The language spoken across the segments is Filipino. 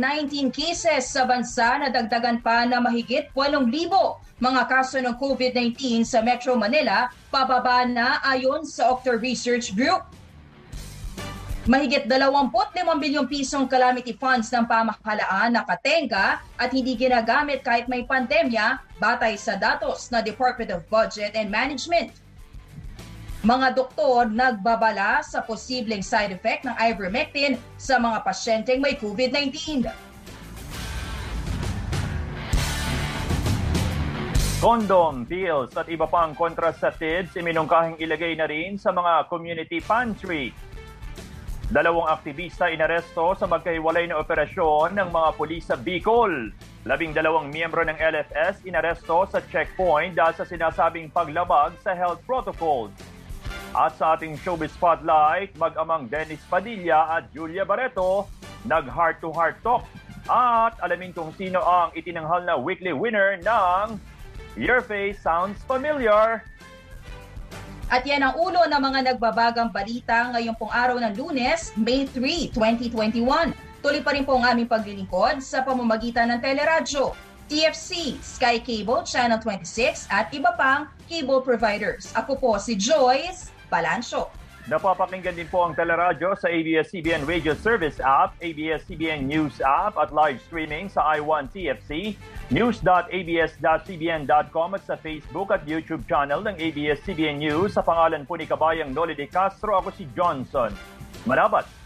COVID-19 cases sa bansa na dagdagan pa na mahigit 8,000 mga kaso ng COVID-19 sa Metro Manila, pababa na ayon sa Octa Research Group. Mahigit 25 bilyong pisong calamity funds ng pamahalaan nakatenga at hindi ginagamit kahit may pandemya batay sa datos na Department of Budget and Management. Mga doktor nagbabala sa posibleng side effect ng ivermectin sa mga pasyenteng may COVID-19. Condom, pills at iba pang contraceptives iminungkahing ilagay na rin sa mga community pantry. Dalawang aktivista inaresto sa magkahiwalay na operasyon ng mga pulis sa Bicol. Labing dalawang miyembro ng LFS inaresto sa checkpoint dahil sa sinasabing paglabag sa health protocols. At sa ating showbiz spotlight, mag-amang Dennis Padilla at Julia Barreto nag-heart-to-heart talk. At alamin kung sino ang itinanghal na weekly winner ng Your Face Sounds Familiar. At yan ang ulo ng mga nagbabagang balita ngayong pong araw ng lunes, May 3, 2021. Tuloy pa rin po ang aming paglilingkod sa pamamagitan ng teleradyo, TFC, Sky Cable, Channel 26 at iba pang cable providers. Ako po si Joyce Balancho. Napapakinggan din po ang teleradyo sa ABS-CBN Radio Service app, ABS-CBN News app at live streaming sa i1 TFC, news.abs.cbn.com at sa Facebook at YouTube channel ng ABS-CBN News sa pangalan po ni Kabayang Noli de Castro. Ako si Johnson. Manabat.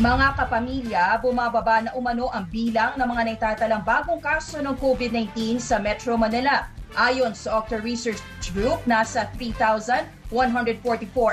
Mga kapamilya, bumababa na umano ang bilang ng mga naitatalang bagong kaso ng COVID-19 sa Metro Manila. Ayon sa Octa Research Group, nasa 3,144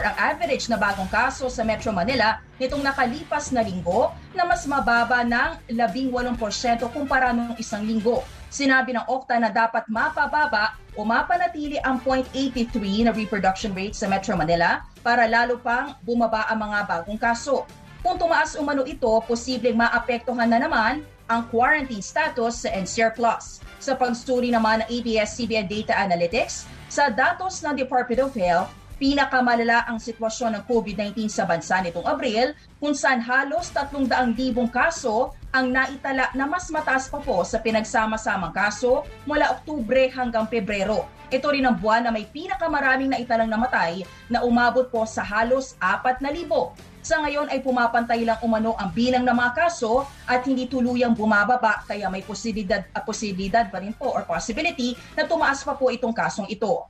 ang average na bagong kaso sa Metro Manila nitong nakalipas na linggo na mas mababa ng 18% kumpara noong isang linggo. Sinabi ng Octa na dapat mapababa o mapanatili ang 0.83 na reproduction rate sa Metro Manila para lalo pang bumaba ang mga bagong kaso. Kung tumaas umano ito, posibleng maapektuhan na naman ang quarantine status sa NCR Plus. Sa pagsuri naman ng ABS-CBN Data Analytics, sa datos ng Department of Health, pinakamalala ang sitwasyon ng COVID-19 sa bansa nitong Abril kung saan halos 300,000 kaso ang naitala na mas mataas pa po sa pinagsama-samang kaso mula Oktubre hanggang Pebrero. Ito rin ang buwan na may pinakamaraming naitalang namatay na umabot po sa halos 4,000. Sa ngayon ay pumapantay lang umano ang bilang ng mga kaso at hindi tuluyang bumababa kaya may posibilidad, uh, posibilidad pa rin po or possibility na tumaas pa po itong kasong ito.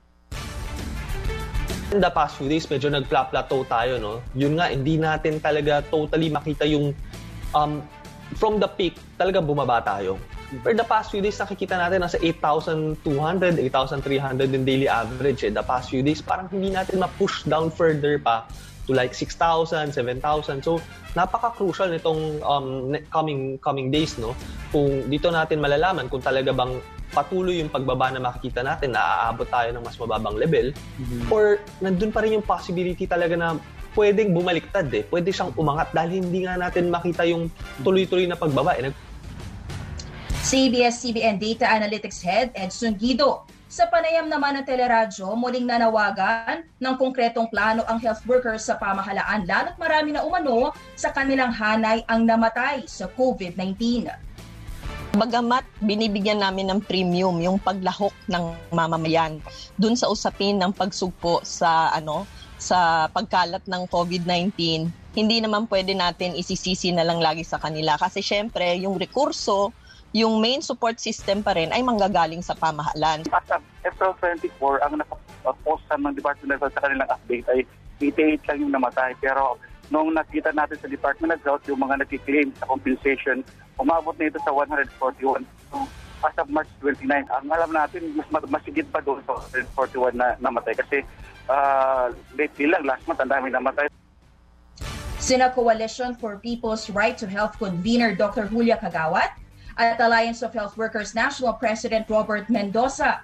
In the past few days, medyo nagpla-plateau tayo, no? Yun nga, hindi natin talaga totally makita yung um, from the peak, talaga bumaba tayo. For the past few days, nakikita natin nasa 8,200, 8,300 yung daily average. Eh. The past few days, parang hindi natin ma-push down further pa to like 6,000, 7,000. So, napaka-crucial nitong um, coming coming days, no? Kung dito natin malalaman kung talaga bang patuloy yung pagbaba na makikita natin na aabot tayo ng mas mababang level mm-hmm. or nandun pa rin yung possibility talaga na pwedeng bumaliktad eh. Pwede siyang umangat dahil hindi nga natin makita yung tuloy-tuloy na pagbaba. Eh. CBS-CBN Data Analytics Head Edson Guido sa panayam naman ng teleradyo, muling nanawagan ng konkretong plano ang health workers sa pamahalaan lalo't marami na umano sa kanilang hanay ang namatay sa COVID-19. Bagamat binibigyan namin ng premium yung paglahok ng mamamayan dun sa usapin ng pagsugpo sa ano sa pagkalat ng COVID-19, hindi naman pwede natin isisisi na lang lagi sa kanila kasi syempre yung rekurso yung main support system pa rin ay manggagaling sa pamahalan. As of April 24, ang nakapost ng Department of Health sa kanilang update ay 88 lang yung namatay. Pero nung nakita natin sa Department of Health yung mga nag-claim sa compensation, umabot na ito sa 141. So, as of March 29, ang alam natin, mas masigit pa doon sa 141 na namatay. Kasi uh, lately lang, last month, ang dami namatay. Sina Coalition for People's Right to Health convener Dr. Julia Kagawat at Alliance of Health Workers National President Robert Mendoza.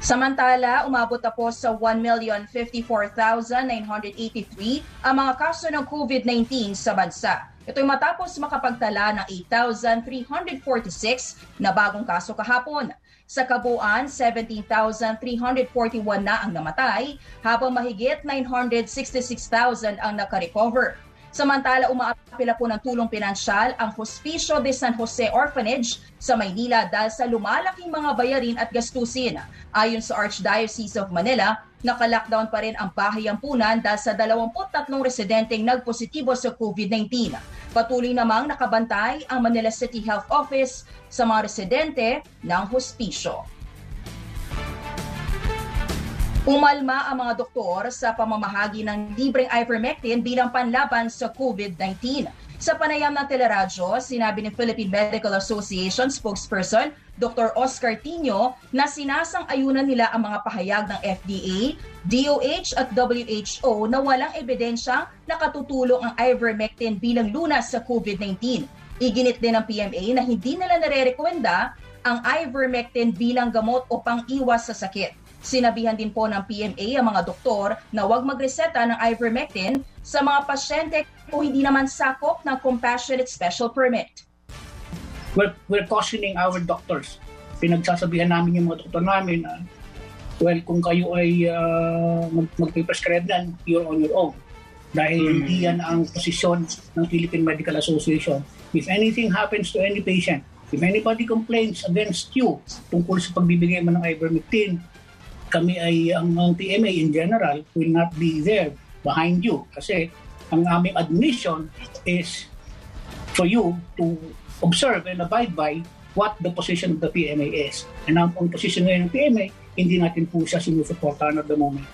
Samantala, umabot na po sa 1,054,983 ang mga kaso ng COVID-19 sa bansa. Ito'y matapos makapagtala ng 8,346 na bagong kaso kahapon. Sa kabuuan, 17,341 na ang namatay, habang mahigit 966,000 ang nakarecover. Samantala, umaapila po ng tulong pinansyal ang Hospicio de San Jose Orphanage sa Maynila dahil sa lumalaking mga bayarin at gastusin. Ayon sa Archdiocese of Manila, naka-lockdown pa rin ang bahayampunan dahil sa 23 residenteng nagpositibo sa COVID-19. Patuloy namang nakabantay ang Manila City Health Office sa mga residente ng hospisyo. Umalma ang mga doktor sa pamamahagi ng libreng ivermectin bilang panlaban sa COVID-19. Sa panayam ng teleradyo, sinabi ni Philippine Medical Association spokesperson Dr. Oscar Tino na sinasang-ayunan nila ang mga pahayag ng FDA, DOH at WHO na walang ebidensyang nakatutulong ang ivermectin bilang lunas sa COVID-19. Iginit din ng PMA na hindi nila nare-rekomenda ang ivermectin bilang gamot o pang-iwas sa sakit. Sinabihan din po ng PMA ang mga doktor na huwag magreseta ng ivermectin sa mga pasyente kung hindi naman sakop ng Compassionate Special Permit. We're, we're cautioning our doctors. Pinagsasabihan namin yung mga doktor namin na, well, kung kayo ay uh, mag-prescribe nan, you're on your own. Dahil mm-hmm. hindi yan ang posisyon ng Philippine Medical Association. If anything happens to any patient, if anybody complains against you tungkol sa pagbibigay mo ng ivermectin, kami ay, ang, ang TMA in general will not be there behind you kasi ang aming admission is for you to observe and abide by what the position of the PMA is. And ang, ang position ngayon ng PMA, hindi natin po siya sinusuportahan at the moment.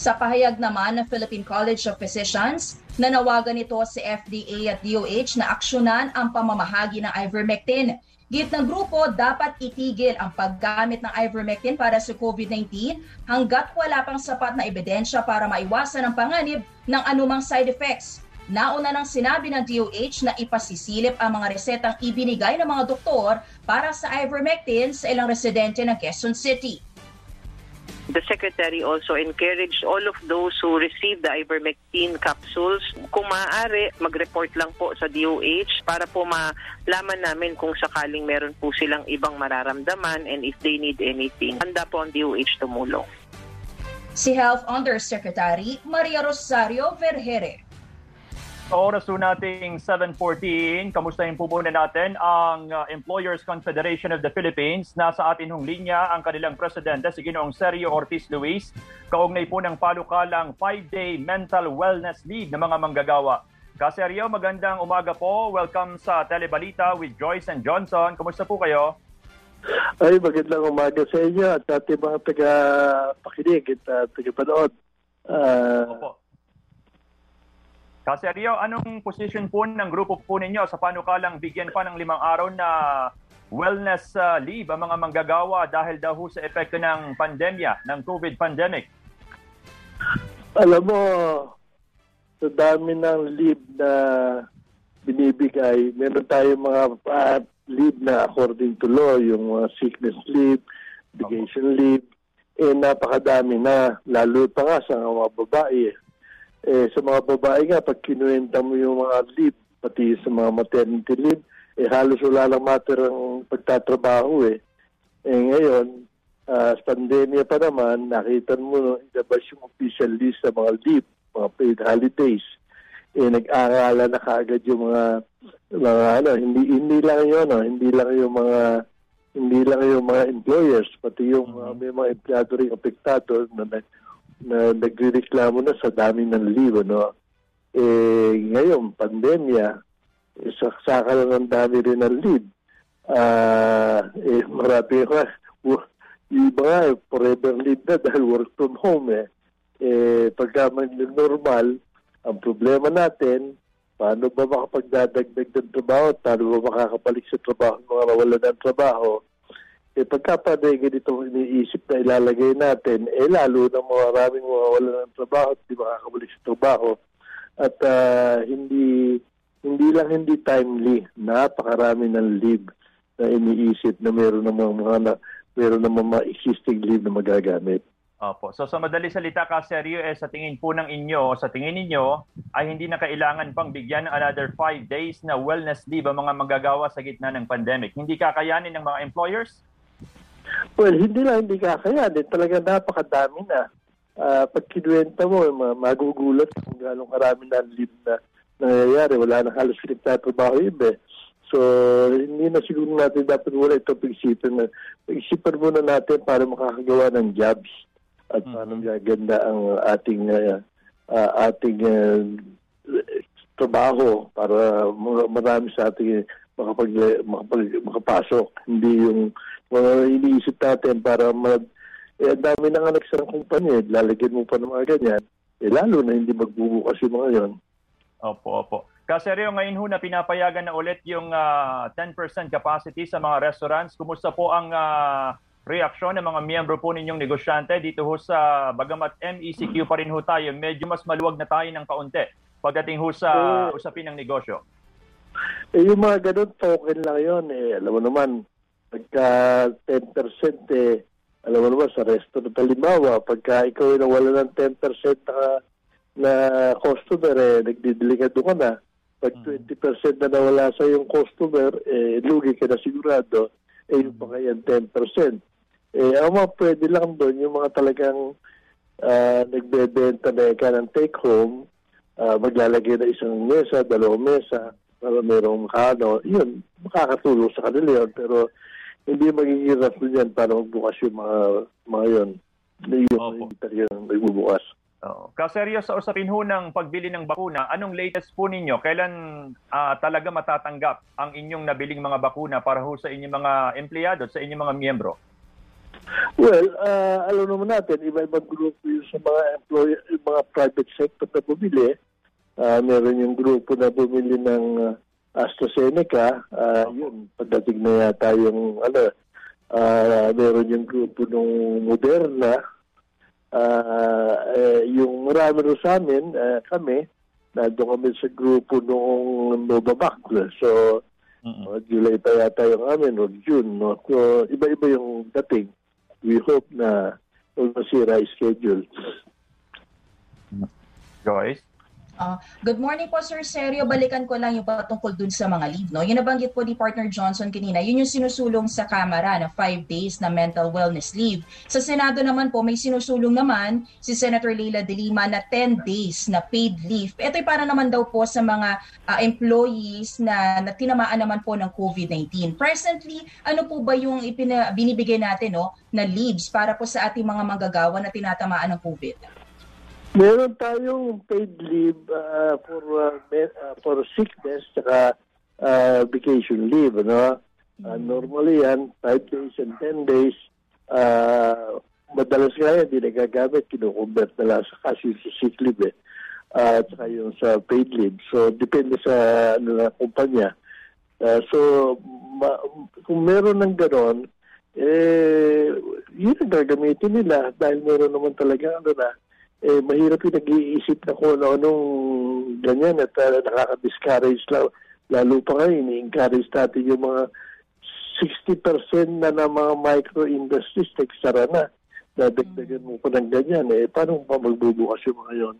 Sa pahayag naman ng Philippine College of Physicians, nanawagan ito si FDA at DOH na aksyonan ang pamamahagi ng ivermectin Git ng grupo, dapat itigil ang paggamit ng ivermectin para sa COVID-19 hanggat wala pang sapat na ebidensya para maiwasan ang panganib ng anumang side effects. Nauna nang sinabi ng DOH na ipasisilip ang mga resetang ibinigay ng mga doktor para sa ivermectin sa ilang residente ng Quezon City. The Secretary also encouraged all of those who received the ivermectin capsules, kung maaari, mag-report lang po sa DOH para po malaman namin kung sakaling meron po silang ibang mararamdaman and if they need anything. Handa po ang DOH tumulong. Si Health Undersecretary Maria Rosario Vergere. Oras po nating 7.14, kamustahin po muna natin ang uh, Employers Confederation of the Philippines. Nasa atin hong linya ang kanilang presidente, si Ginoong Sergio Ortiz Luis, kaugnay po ng palukalang 5-day mental wellness leave ng mga manggagawa. Kaseryo, magandang umaga po. Welcome sa Telebalita with Joyce and Johnson. Kumusta po kayo? Ay, magandang umaga sa inyo at ating mga taga-pakinig at uh, taga-panood. Uh, Opo. Kasi Rio, anong position po ng grupo po ninyo sa panukalang bigyan pa ng limang araw na wellness uh, leave ang mga manggagawa dahil daw sa epekto ng pandemya, ng COVID pandemic? Alam mo, sa dami ng leave na binibigay, meron tayong mga uh, leave na according to law, yung mga sickness leave, vacation leave, eh napakadami na, lalo pa nga sa mga babae eh, sa mga babae nga, pag kinuwenta mo yung mga leave, pati sa mga maternity leave, eh halos wala lang matter ang pagtatrabaho eh. Eh ngayon, uh, sa pandemya pa naman, nakita mo no, ilabas yung official list sa mga leave, mga paid holidays. Eh nag-aarala na kaagad yung mga mga ano, hindi hindi lang yun, no, hindi lang yung mga hindi lang yung mga employers, pati yung uh, may mga empleyado rin apektado na na nagrereklamo na sa dami ng leave, no? Eh, ngayon, pandemya, eh, saksaka lang ang dami rin ng leave. Uh, eh, marami nga, iba nga, forever leave na dahil work from home, eh. Eh, pagka normal, ang problema natin, paano ba makapagdadagdag ng trabaho, paano ba makakabalik sa trabaho mga nawalan ng trabaho, eh pagka pa ganito iniisip na ilalagay natin, eh lalo na maraming mawawala ng trabaho at di makakabalik sa trabaho. At uh, hindi hindi lang hindi timely, napakarami ng leave na iniisip na meron namang mga na, meron namang mga existing leave na magagamit. Opo. So sa madali salita ka, seryo, eh, sa tingin po ng inyo, sa tingin ninyo, ay hindi na kailangan pang bigyan ng another five days na wellness leave ang mga magagawa sa gitna ng pandemic. Hindi kakayanin ng mga employers? Well, hindi lang hindi kakayanin. Talaga napakadami na. Ah, pag kinuwenta mo, ma- magugulat kung gano'ng karami na leave na nangyayari. Wala na halos pinagtatrabaho iba. eh. So, hindi na siguro natin dapat muna ito pag-isipan na pag-isipan muna natin para makakagawa ng jobs at paano gaganda ang ating ah, ah, ating ah, trabaho para marami sa ating makapag, makapag, makapasok. Hindi yung mga iniisip natin para mag, eh, ang dami na nga nagsarang kumpanya, eh. lalagyan mo pa ng mga ganyan, eh, lalo na hindi magbubukas yung mga yon. Opo, opo. Kaseryo, ngayon ho na pinapayagan na ulit yung ah, 10% capacity sa mga restaurants. Kumusta po ang ah, reaksyon ng mga miyembro po ninyong negosyante dito ho sa Bagamat MECQ pa rin ho tayo. Medyo mas maluwag na tayo ng kaunti pagdating ho sa usapin ng negosyo. Eh, yung mga ganun, token lang yon eh. Alam mo naman, pagka 10% eh, alam mo naman, sa restaurant, halimbawa, pagka ikaw ay nawala ng 10% na, na customer, eh, nagdidelikado ka na. Pag 20% na nawala sa yung customer, eh, lugi ka na sigurado, eh, yung pa kaya 10%. Eh, ang mga pwede lang doon, yung mga talagang ah, nagbebenta na ka ng take home, ah, maglalagay na isang mesa, dalawang mesa, para merong makano, yun, makakatulong sa kanila yun. Pero hindi magiging rason yan para magbukas yung mga, mga yun. Yung Opo. hindi talaga magbubukas. Oo. Kaseryo, sa usapin ho ng pagbili ng bakuna, anong latest po ninyo? Kailan ah, talaga matatanggap ang inyong nabiling mga bakuna para ho sa inyong mga empleyado, sa inyong mga miyembro? Well, ah, alam naman natin, iba-ibang grupo yung sa mga employer, yung mga private sector na bumili. Ah, meron yung grupo na bumili ng ah, AstraZeneca. Ah, yun, pagdating na yata yung, ano, ah, meron yung grupo ng Moderna. Ah, eh, yung marami rin sa amin, ah, kami, nandun kami sa grupo noong Novavax. So, mga July pa yata yung amin o June. No? So, iba-iba yung dating. We hope na masira yung schedule. Joyce? Ah, good morning po Sir Sergio. Balikan ko lang yung patungkol dun sa mga leave. No? Yung nabanggit po ni partner Johnson kanina, yun yung sinusulong sa Kamara na 5 days na mental wellness leave. Sa Senado naman po, may sinusulong naman si Senator Leila De Lima na 10 days na paid leave. Ito'y para naman daw po sa mga ah, employees na, na tinamaan naman po ng COVID-19. Presently, ano po ba yung ipina, binibigay natin no, na leaves para po sa ating mga manggagawa na tinatamaan ng COVID? Meron tayong paid leave uh, for uh, uh, for sickness saka uh, vacation leave. Ano? Uh, normally yan, 5 days and 10 days. Uh, madalas nga yan, hindi nagagamit, kinukonvert na lang sa kasi sa sick leave eh. Uh, at saka yung sa paid leave. So, depende sa ano na kumpanya. Uh, so, ma- kung meron ng ganon, eh, yun ang gagamitin nila dahil meron naman talaga ano na, eh, mahirap yung nag-iisip na kung ano-anong ganyan at uh, nakaka-discourage lang. Lalo pa ngayon, ini-encourage natin yung mga 60% na ng mga micro-industries nagsara na. Dadagdagan mo pa ng ganyan. Eh, paano pa magbubukas yung mga yun?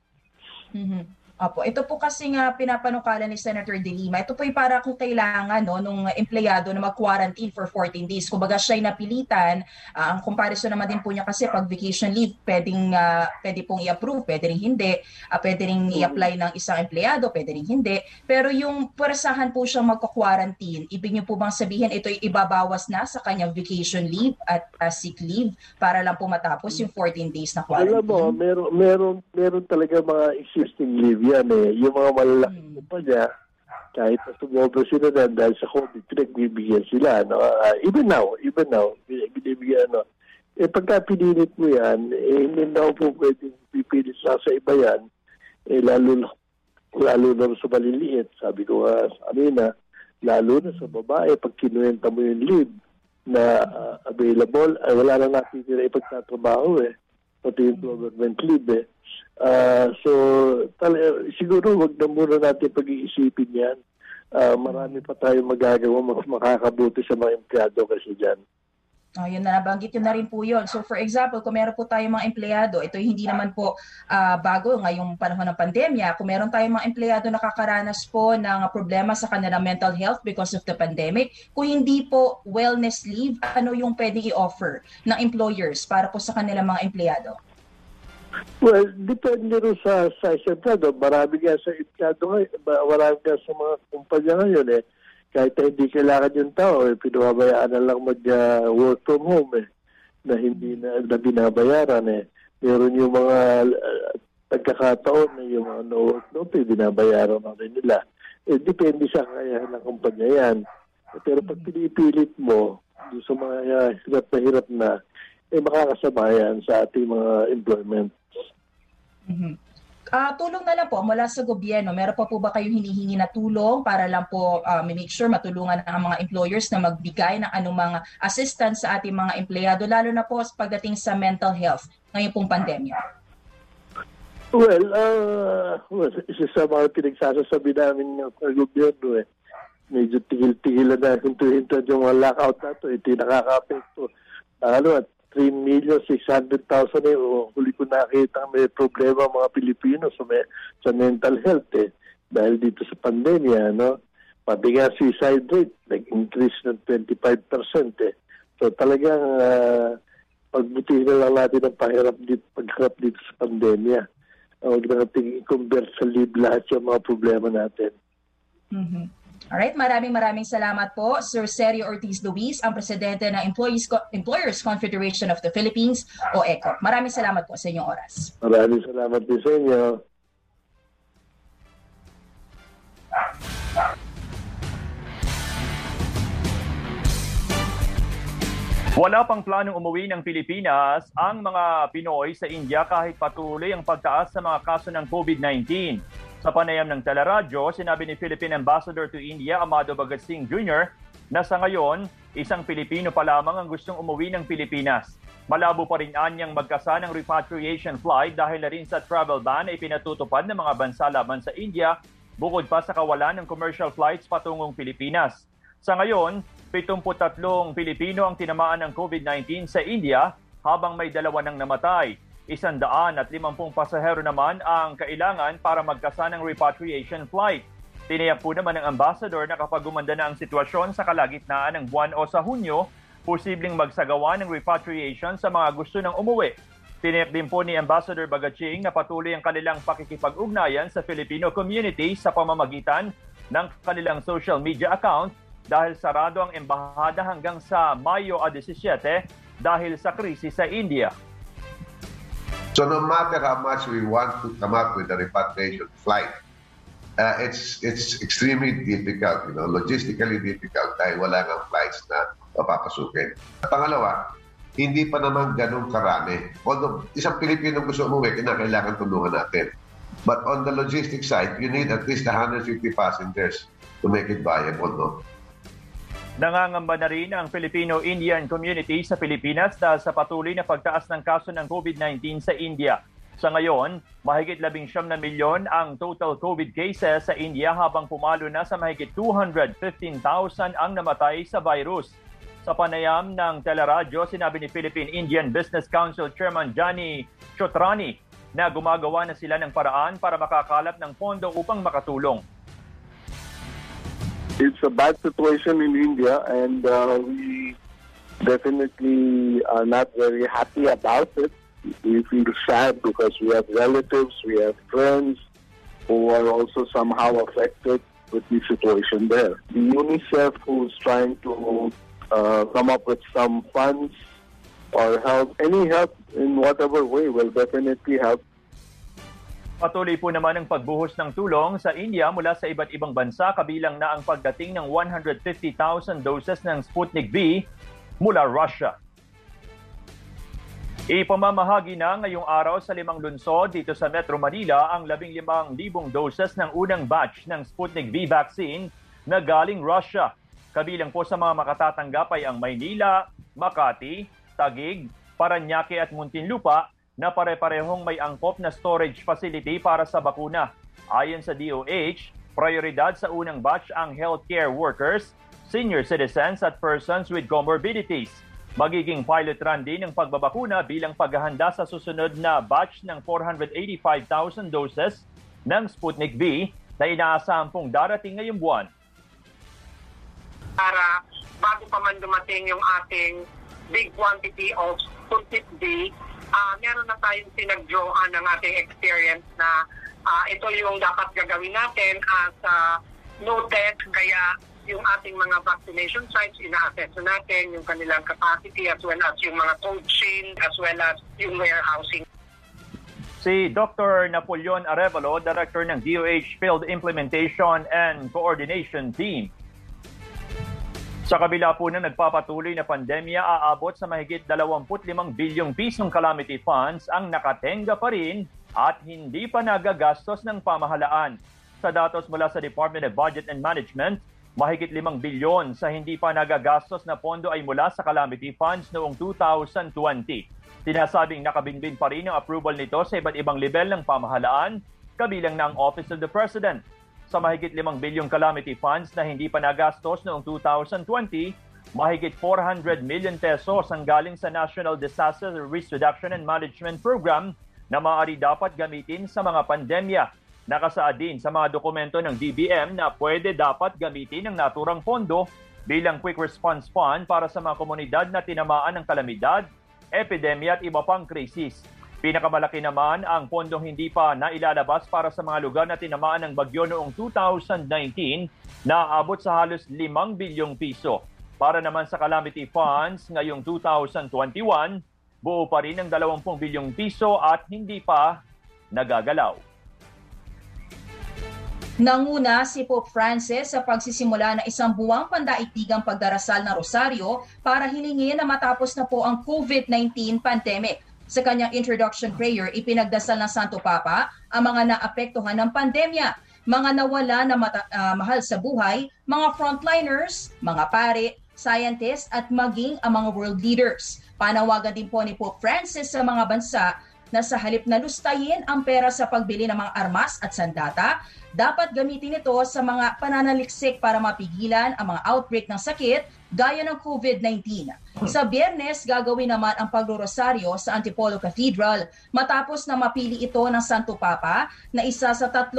Mhm. Opo, ito po kasi nga pinapanukala ni Senator De Lima. Ito po yung para kung kailangan no nung empleyado na mag-quarantine for 14 days. Kumbaga siya'y napilitan. Ah, ang comparison naman din po niya kasi pag vacation leave, pwedeng ah, pwede pong i-approve, pwede ring hindi. Ah, pwede ring i-apply ng isang empleyado, pwede ring hindi. Pero yung pwersahan po siyang magko-quarantine, ibig niyo po bang sabihin ito'y ibabawas na sa kanyang vacation leave at ah, sick leave para lang po matapos yung 14 days na quarantine? Alam mo, meron, meron, meron talaga mga existing leave yan eh. Yung mga malalaking kumpanya, kahit na sumobra sila na dahil sa COVID, pinagbibigyan sila. No? Ah, even now, even now, bin- binibigyan, ano. Eh, pagka pinilit mo yan, eh, hindi na po pwedeng pipilit lang sa iba yan. Eh, lalo na, lalo na sa maliliit. Sabi ko nga kanina, lalo na sa babae, pag kinuwenta mo yung leave na ah, available, ay wala na natin sila ipagtatrabaho eh. Pati yung government leave eh. Ah, so, tal- siguro wag na muna natin pag-iisipin yan. Ah, marami pa tayong magagawa mas makakabuti sa mga empleyado kasi dyan. Oh, yun na nabanggit yun na rin po yun. So for example, kung meron po tayong mga empleyado, ito hindi naman po uh, bago ngayong panahon ng pandemya. Kung meron tayong mga empleyado nakakaranas po ng problema sa kanilang mental health because of the pandemic, kung hindi po wellness leave, ano yung pwede i-offer ng employers para po sa kanilang mga empleyado? Well, depende rin sa sa empleyado. Marami nga sa empleyado ngayon, marami nga sa mga kumpanya ngayon eh kahit na hindi kailangan yung tao, eh, pinababayaan na lang mag-work uh, from home eh, na hindi na, na binabayaran eh. Meron yung mga uh, pagkakataon na yung mga no-work no pay, binabayaran na rin nila. Eh, depende sa kaya ng kumpanya yan. Pero pag pinipilit mo, sa mga uh, hirap na hirap na, eh makakasama yan sa ating mga employment. Mm-hmm. Uh, tulong na lang po mula sa gobyerno. Meron pa po ba kayong hinihingi na tulong para lang po uh, make sure matulungan ang mga employers na magbigay ng anumang assistance sa ating mga empleyado, lalo na po pagdating sa mental health ngayon pong pandemya? Well, uh, well isa sa mga pinagsasasabi namin ng gobyerno eh, medyo tigil-tigil na hinto-hinto yung mga lockout na ito, ito yung nakaka-apekto. Ano, at 3,600,000 eh, o huli ko nakita may problema mga Pilipino sa, may, sa mental health eh. Dahil dito sa pandemya, no? Pati nga suicide rate, nag-increase ng 25% eh. So talagang uh, pagbutihin na lang natin ang pahirap dito, pagharap dito sa pandemya. Huwag na natin i-convert sa lahat yung mga problema natin. Mm-hmm. Alright, maraming maraming salamat po Sir Sergio Ortiz Luis, ang presidente ng Employees Employers Confederation of the Philippines o ECO. Maraming salamat po sa inyong oras. Maraming salamat din sa inyo. Wala pang planong umuwi ng Pilipinas ang mga Pinoy sa India kahit patuloy ang pagtaas sa mga kaso ng COVID-19. Sa panayam ng teleradyo, sinabi ni Philippine Ambassador to India, Amado Bagat Singh Jr., na sa ngayon, isang Pilipino pa lamang ang gustong umuwi ng Pilipinas. Malabo pa rin anyang magkasa ng repatriation flight dahil na rin sa travel ban ay pinatutupad ng mga bansa laban sa India bukod pa sa kawalan ng commercial flights patungong Pilipinas. Sa ngayon, 73 Pilipino ang tinamaan ng COVID-19 sa India habang may dalawa nang namatay. Isandaan at limampung pasahero naman ang kailangan para magkasa ng repatriation flight. Tiniyak po naman ng ambassador na kapag gumanda na ang sitwasyon sa kalagitnaan ng buwan o sa Hunyo, posibleng magsagawa ng repatriation sa mga gusto ng umuwi. Tiniyak din po ni Ambassador Bagaching na patuloy ang kanilang pakikipag-ugnayan sa Filipino community sa pamamagitan ng kanilang social media account dahil sarado ang embahada hanggang sa Mayo 17 dahil sa krisis sa India. So no matter how much we want to come up with a repatriation flight, uh, it's it's extremely difficult, you know, logistically difficult dahil wala nang flights na papapasukin. Pangalawa, hindi pa naman ganun karami. Although isang Pilipino gusto umuwi, kinakailangan tulungan natin. But on the logistic side, you need at least 150 passengers to make it viable, no? Nangangamba na rin ang Filipino-Indian community sa Pilipinas dahil sa patuloy na pagtaas ng kaso ng COVID-19 sa India. Sa ngayon, mahigit 11 na milyon ang total COVID cases sa India habang pumalo na sa mahigit 215,000 ang namatay sa virus. Sa panayam ng teleradyo, sinabi ni Philippine Indian Business Council Chairman Johnny Chotrani na gumagawa na sila ng paraan para makakalap ng pondo upang makatulong. It's a bad situation in India, and uh, we definitely are not very happy about it. We feel sad because we have relatives, we have friends who are also somehow affected with the situation there. The UNICEF, who's trying to uh, come up with some funds or help, any help in whatever way will definitely help Patuloy po naman ang pagbuhos ng tulong sa India mula sa iba't ibang bansa kabilang na ang pagdating ng 150,000 doses ng Sputnik V mula Russia. Ipamamahagi na ngayong araw sa limang lunsod dito sa Metro Manila ang 15,000 doses ng unang batch ng Sputnik V vaccine na galing Russia. Kabilang po sa mga makatatanggap ay ang Maynila, Makati, Tagig, Paranaque at Muntinlupa na pare-parehong may angkop na storage facility para sa bakuna. Ayon sa DOH, prioridad sa unang batch ang healthcare workers, senior citizens at persons with comorbidities. Magiging pilot run din ng pagbabakuna bilang paghahanda sa susunod na batch ng 485,000 doses ng Sputnik V na inaasahan darating ngayong buwan. Para bago pa man dumating yung ating big quantity of Sputnik V, uh, meron na tayong pinag-drawan ng ating experience na uh, ito yung dapat gagawin natin as uh, noted. Kaya yung ating mga vaccination sites, ina-assess natin yung kanilang capacity as well as yung mga cold chain as well as yung warehousing. Si Dr. Napoleon Arevalo, Director ng DOH Field Implementation and Coordination Team. Sa kabila po ng nagpapatuloy na pandemya, aabot sa mahigit 25 bilyong pisong calamity funds ang nakatenga pa rin at hindi pa nagagastos ng pamahalaan. Sa datos mula sa Department of Budget and Management, Mahigit 5 bilyon sa hindi pa nagagastos na pondo ay mula sa calamity funds noong 2020. Tinasabing nakabinbin pa rin ang approval nito sa iba't ibang level ng pamahalaan, kabilang na ang Office of the President. Sa mahigit 5 bilyong calamity funds na hindi pa nagastos noong 2020, mahigit 400 million pesos ang galing sa National Disaster Risk Reduction and Management Program na maaari dapat gamitin sa mga pandemya Nakasaad din sa mga dokumento ng DBM na pwede dapat gamitin ang naturang pondo bilang quick response fund para sa mga komunidad na tinamaan ng kalamidad, epidemya at iba pang krisis. Pinakamalaki naman ang pondong hindi pa nailalabas para sa mga lugar na tinamaan ng bagyo noong 2019 na abot sa halos 5 bilyong piso. Para naman sa calamity funds ngayong 2021, buo pa rin ang 20 bilyong piso at hindi pa nagagalaw. Nanguna si Pope Francis sa pagsisimula ng isang buwang pandaigdigang pagdarasal ng rosaryo para hilingin na matapos na po ang COVID-19 pandemic. Sa kanyang introduction prayer, ipinagdasal ng Santo Papa ang mga naapektuhan ng pandemya, mga nawala na mata- uh, mahal sa buhay, mga frontliners, mga pare, scientists at maging ang mga world leaders. Panawagan din po ni Pope Francis sa mga bansa na sa halip na lustayin ang pera sa pagbili ng mga armas at sandata, dapat gamitin ito sa mga pananaliksik para mapigilan ang mga outbreak ng sakit gaya ng COVID-19. Sa biyernes, gagawin naman ang paglorosaryo sa Antipolo Cathedral matapos na mapili ito ng Santo Papa na isa sa 30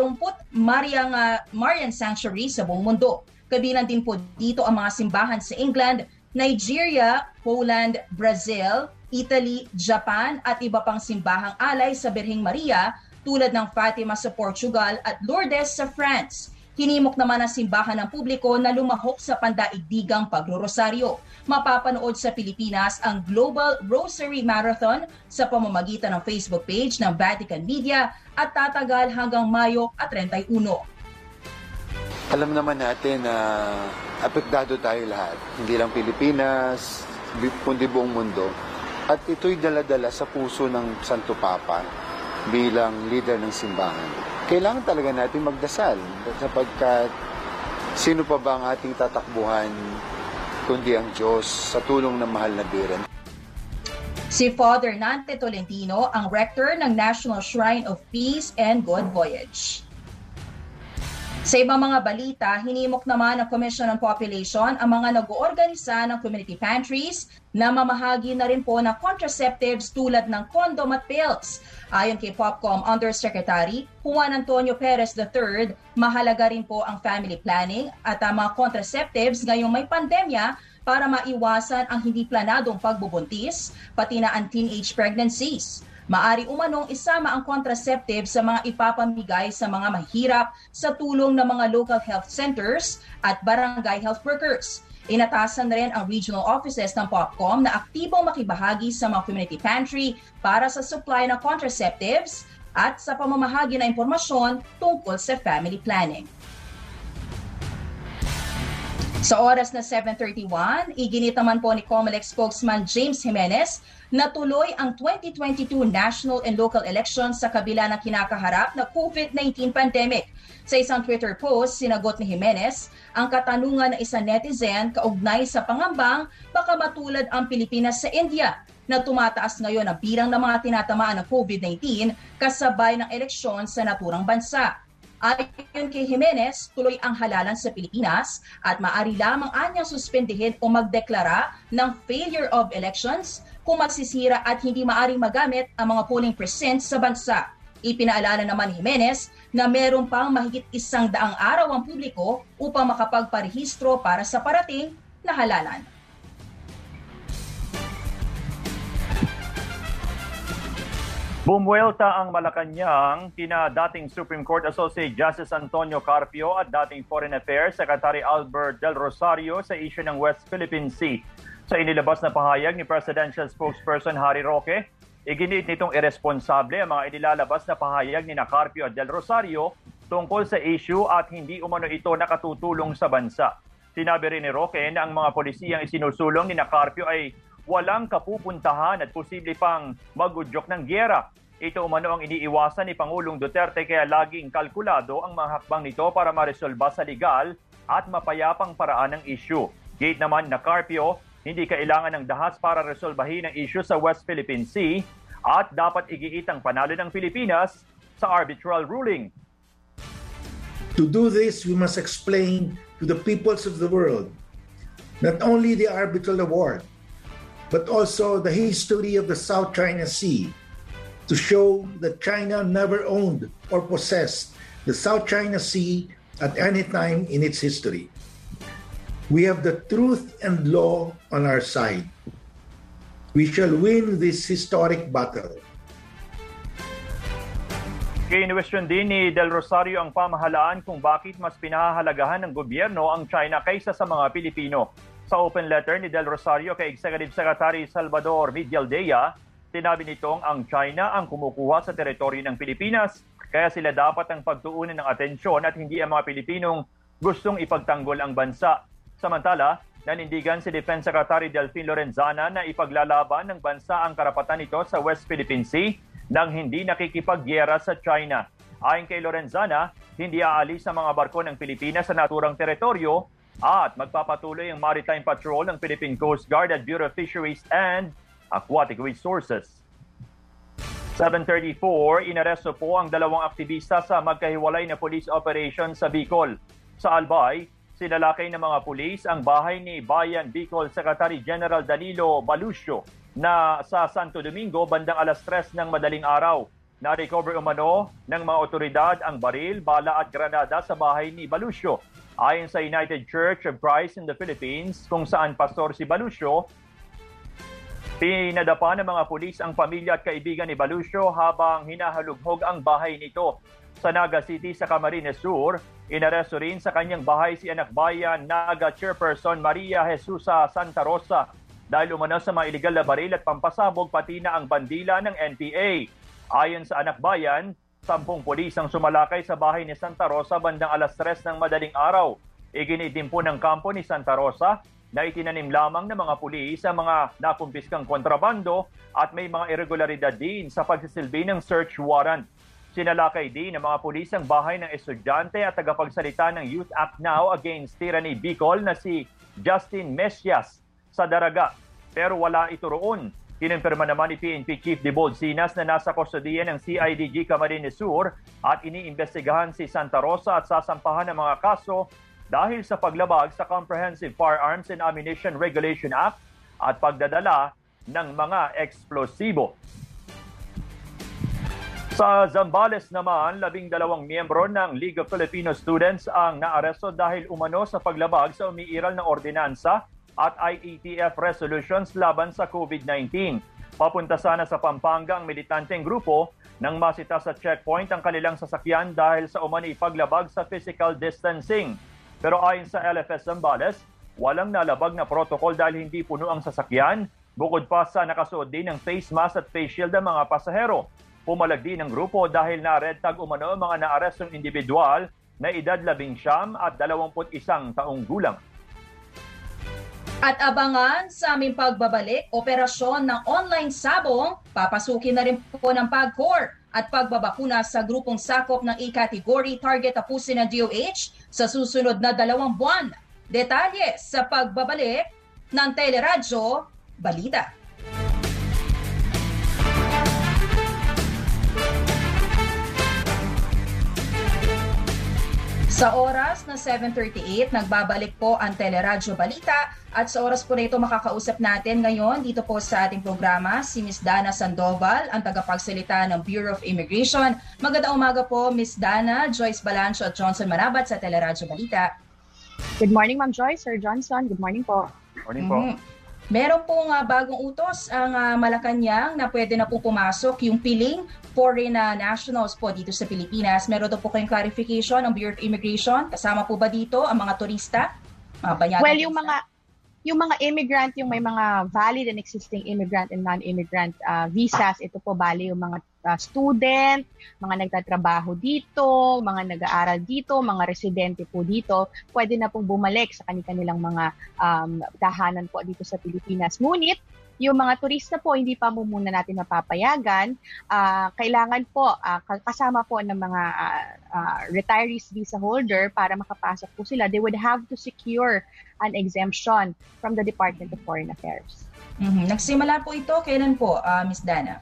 Marian, uh, Marian Sanctuary sa buong mundo. Kabilang din po dito ang mga simbahan sa England, Nigeria, Poland, Brazil, Italy, Japan at iba pang simbahang alay sa Birhing Maria tulad ng Fatima sa Portugal at Lourdes sa France. Hinimok naman ang simbahan ng publiko na lumahok sa pandaigdigang pagrorosaryo. Mapapanood sa Pilipinas ang Global Rosary Marathon sa pamamagitan ng Facebook page ng Vatican Media at tatagal hanggang Mayo at 31. Alam naman natin na apektado tayo lahat. Hindi lang Pilipinas, kundi buong mundo at ito'y daladala sa puso ng Santo Papa bilang leader ng simbahan. Kailangan talaga natin magdasal sapagkat sino pa ba ang ating tatakbuhan kundi ang Diyos sa tulong ng mahal na biran. Si Father Nante Tolentino, ang rector ng National Shrine of Peace and Good Voyage. Sa ibang mga balita, hinimok naman ng Commission on Population ang mga nag-oorganisa ng community pantries na mamahagi na rin po ng contraceptives tulad ng condom at pills. Ayon kay Popcom Undersecretary Juan Antonio Perez III, mahalaga rin po ang family planning at ang mga contraceptives ngayong may pandemya para maiwasan ang hindi planadong pagbubuntis, pati na ang teenage pregnancies. Maari umanong isama ang contraceptive sa mga ipapamigay sa mga mahirap sa tulong ng mga local health centers at barangay health workers. Inatasan na rin ang regional offices ng POPCOM na aktibong makibahagi sa mga community pantry para sa supply ng contraceptives at sa pamamahagi ng impormasyon tungkol sa family planning. Sa oras na 7.31, iginit naman po ni COMELEC spokesman James Jimenez natuloy ang 2022 national and local elections sa kabila ng kinakaharap na COVID-19 pandemic. Sa isang Twitter post, sinagot ni Jimenez ang katanungan ng isang netizen kaugnay sa pangambang baka matulad ang Pilipinas sa India na tumataas ngayon ang bilang ng mga tinatamaan ng COVID-19 kasabay ng eleksyon sa naturang bansa. Ayon kay Jimenez, tuloy ang halalan sa Pilipinas at maari lamang anyang suspendihin o magdeklara ng failure of elections kung magsisira at hindi maaring magamit ang mga polling precincts sa bansa. Ipinaalala naman ni Jimenez na meron pang mahigit isang daang araw ang publiko upang makapagparehistro para sa parating na halalan. Bumuelta ang Malacanang kina dating Supreme Court Associate Justice Antonio Carpio at dating Foreign Affairs Secretary Albert Del Rosario sa issue ng West Philippine Sea. Sa inilabas na pahayag ni Presidential Spokesperson Harry Roque, iginit nitong irresponsable ang mga inilalabas na pahayag ni Carpio at Del Rosario tungkol sa issue at hindi umano ito nakatutulong sa bansa. Sinabi rin ni Roque na ang mga polisiyang isinusulong ni Carpio ay walang kapupuntahan at posible pang magudyok ng gyera. Ito umano ang iniiwasan ni Pangulong Duterte kaya laging kalkulado ang mga hakbang nito para maresolba sa legal at mapayapang paraan ng issue. Gate naman na Carpio, hindi kailangan ng dahas para resolbahin ang issue sa West Philippine Sea at dapat igiit ang panalo ng Pilipinas sa arbitral ruling. To do this, we must explain to the peoples of the world not only the arbitral award, but also the history of the South China Sea to show that China never owned or possessed the South China Sea at any time in its history. We have the truth and law on our side. We shall win this historic battle. Kinwestiyon din ni Del Rosario ang pamahalaan kung bakit mas pinahahalagahan ng gobyerno ang China kaysa sa mga Pilipino. Sa open letter ni Del Rosario kay Executive Secretary Salvador Medialdea, sinabi nitong ang China ang kumukuha sa teritoryo ng Pilipinas kaya sila dapat ang pagtuunan ng atensyon at hindi ang mga Pilipinong gustong ipagtanggol ang bansa. Samantala, nanindigan si Defense Secretary Delfin Lorenzana na ipaglalaban ng bansa ang karapatan nito sa West Philippine Sea nang hindi nakikipagyera sa China. Ayon kay Lorenzana, hindi aalis ang mga barko ng Pilipinas sa naturang teritoryo at magpapatuloy ang maritime patrol ng Philippine Coast Guard at Bureau of Fisheries and Aquatic Resources. 734, inaresto po ang dalawang aktivista sa magkahiwalay na police operation sa Bicol. Sa Albay, sinalakay ng mga pulis ang bahay ni Bayan Bicol Secretary General Danilo Balucio na sa Santo Domingo bandang alas 3 ng madaling araw. Na-recover umano ng mga otoridad ang baril, bala at granada sa bahay ni Balucio. Ayon sa United Church of Christ in the Philippines, kung saan pastor si Balucio, pinadapa ng mga pulis ang pamilya at kaibigan ni Balucio habang hinahalughog ang bahay nito. Sa Naga City sa Camarines Sur, inaresto rin sa kanyang bahay si anak bayan Naga Chairperson Maria Jesusa Santa Rosa dahil umano sa mga iligal na baril at pampasabog pati na ang bandila ng NPA. Ayon sa anak bayan, sampung pulis ang sumalakay sa bahay ni Santa Rosa bandang alas 3 ng madaling araw. Iginitin po ng kampo ni Santa Rosa na itinanim lamang ng mga pulis ang mga nakumpiskang kontrabando at may mga irregularidad din sa pagsisilbi ng search warrant. Sinalakay din ng mga pulis ang bahay ng estudyante at tagapagsalita ng Youth Act Now Against Tyranny Bicol na si Justin Mesias sa Daraga. Pero wala ito roon. Kinumpirma naman ni PNP Chief de Bolsinas na nasa kustodiya ng CIDG Camarines Sur at iniimbestigahan si Santa Rosa at sasampahan ng mga kaso dahil sa paglabag sa Comprehensive Firearms and Ammunition Regulation Act at pagdadala ng mga eksplosibo. Sa Zambales naman, labing dalawang miyembro ng League of Filipino Students ang naaresto dahil umano sa paglabag sa umiiral na ordinansa at IETF resolutions laban sa COVID-19. Papunta sana sa Pampanga ang militanteng grupo nang masita sa checkpoint ang kanilang sasakyan dahil sa umani paglabag sa physical distancing. Pero ayon sa LFS Zambales, walang nalabag na protocol dahil hindi puno ang sasakyan, bukod pa sa nakasuot din ng face mask at face shield ang mga pasahero. Pumalag din ang grupo dahil na red tag umano ang mga naarestong individual na edad labing siyam at 21 taong gulang. At abangan sa aming pagbabalik, operasyon ng online sabong, papasukin na rin po ng PAGCOR at pagbabakuna sa grupong sakop ng E-category target tapusin ng DOH sa susunod na dalawang buwan. Detalye sa pagbabalik ng Teleradyo Balita. Sa oras na 7.38, nagbabalik po ang Teleradyo Balita at sa oras po na ito makakausap natin ngayon dito po sa ating programa si Ms. Dana Sandoval, ang tagapagsalita ng Bureau of Immigration. Magandang umaga po Ms. Dana, Joyce Balancho at Johnson Manabat sa Teleradyo Balita. Good morning Ma'am Joyce, Sir Johnson. Good morning po. Morning po. Mhm. Meron pong uh, bagong utos ang uh, Malacanang na pwede na po pumasok yung piling foreign uh, nationals po dito sa Pilipinas. Meron daw po kayong clarification ng Bureau of Immigration. Kasama po ba dito ang mga turista? Mga Well, yung mga yung mga immigrant, yung may mga valid and existing immigrant and non-immigrant uh, visas, ito po bali yung mga uh, student, mga nagtatrabaho dito, mga nag-aaral dito, mga residente po dito, pwede na pong bumalik sa kanilang mga um, tahanan po dito sa Pilipinas. Ngunit, yung mga turista po, hindi pa mo muna natin mapapayagan. Ah, kailangan po, ah, kasama po ng mga ah, ah, retirees visa holder para makapasok po sila, they would have to secure an exemption from the Department of Foreign Affairs. Mhm. Nagsimula po ito, kailan po, uh, Ms. Dana?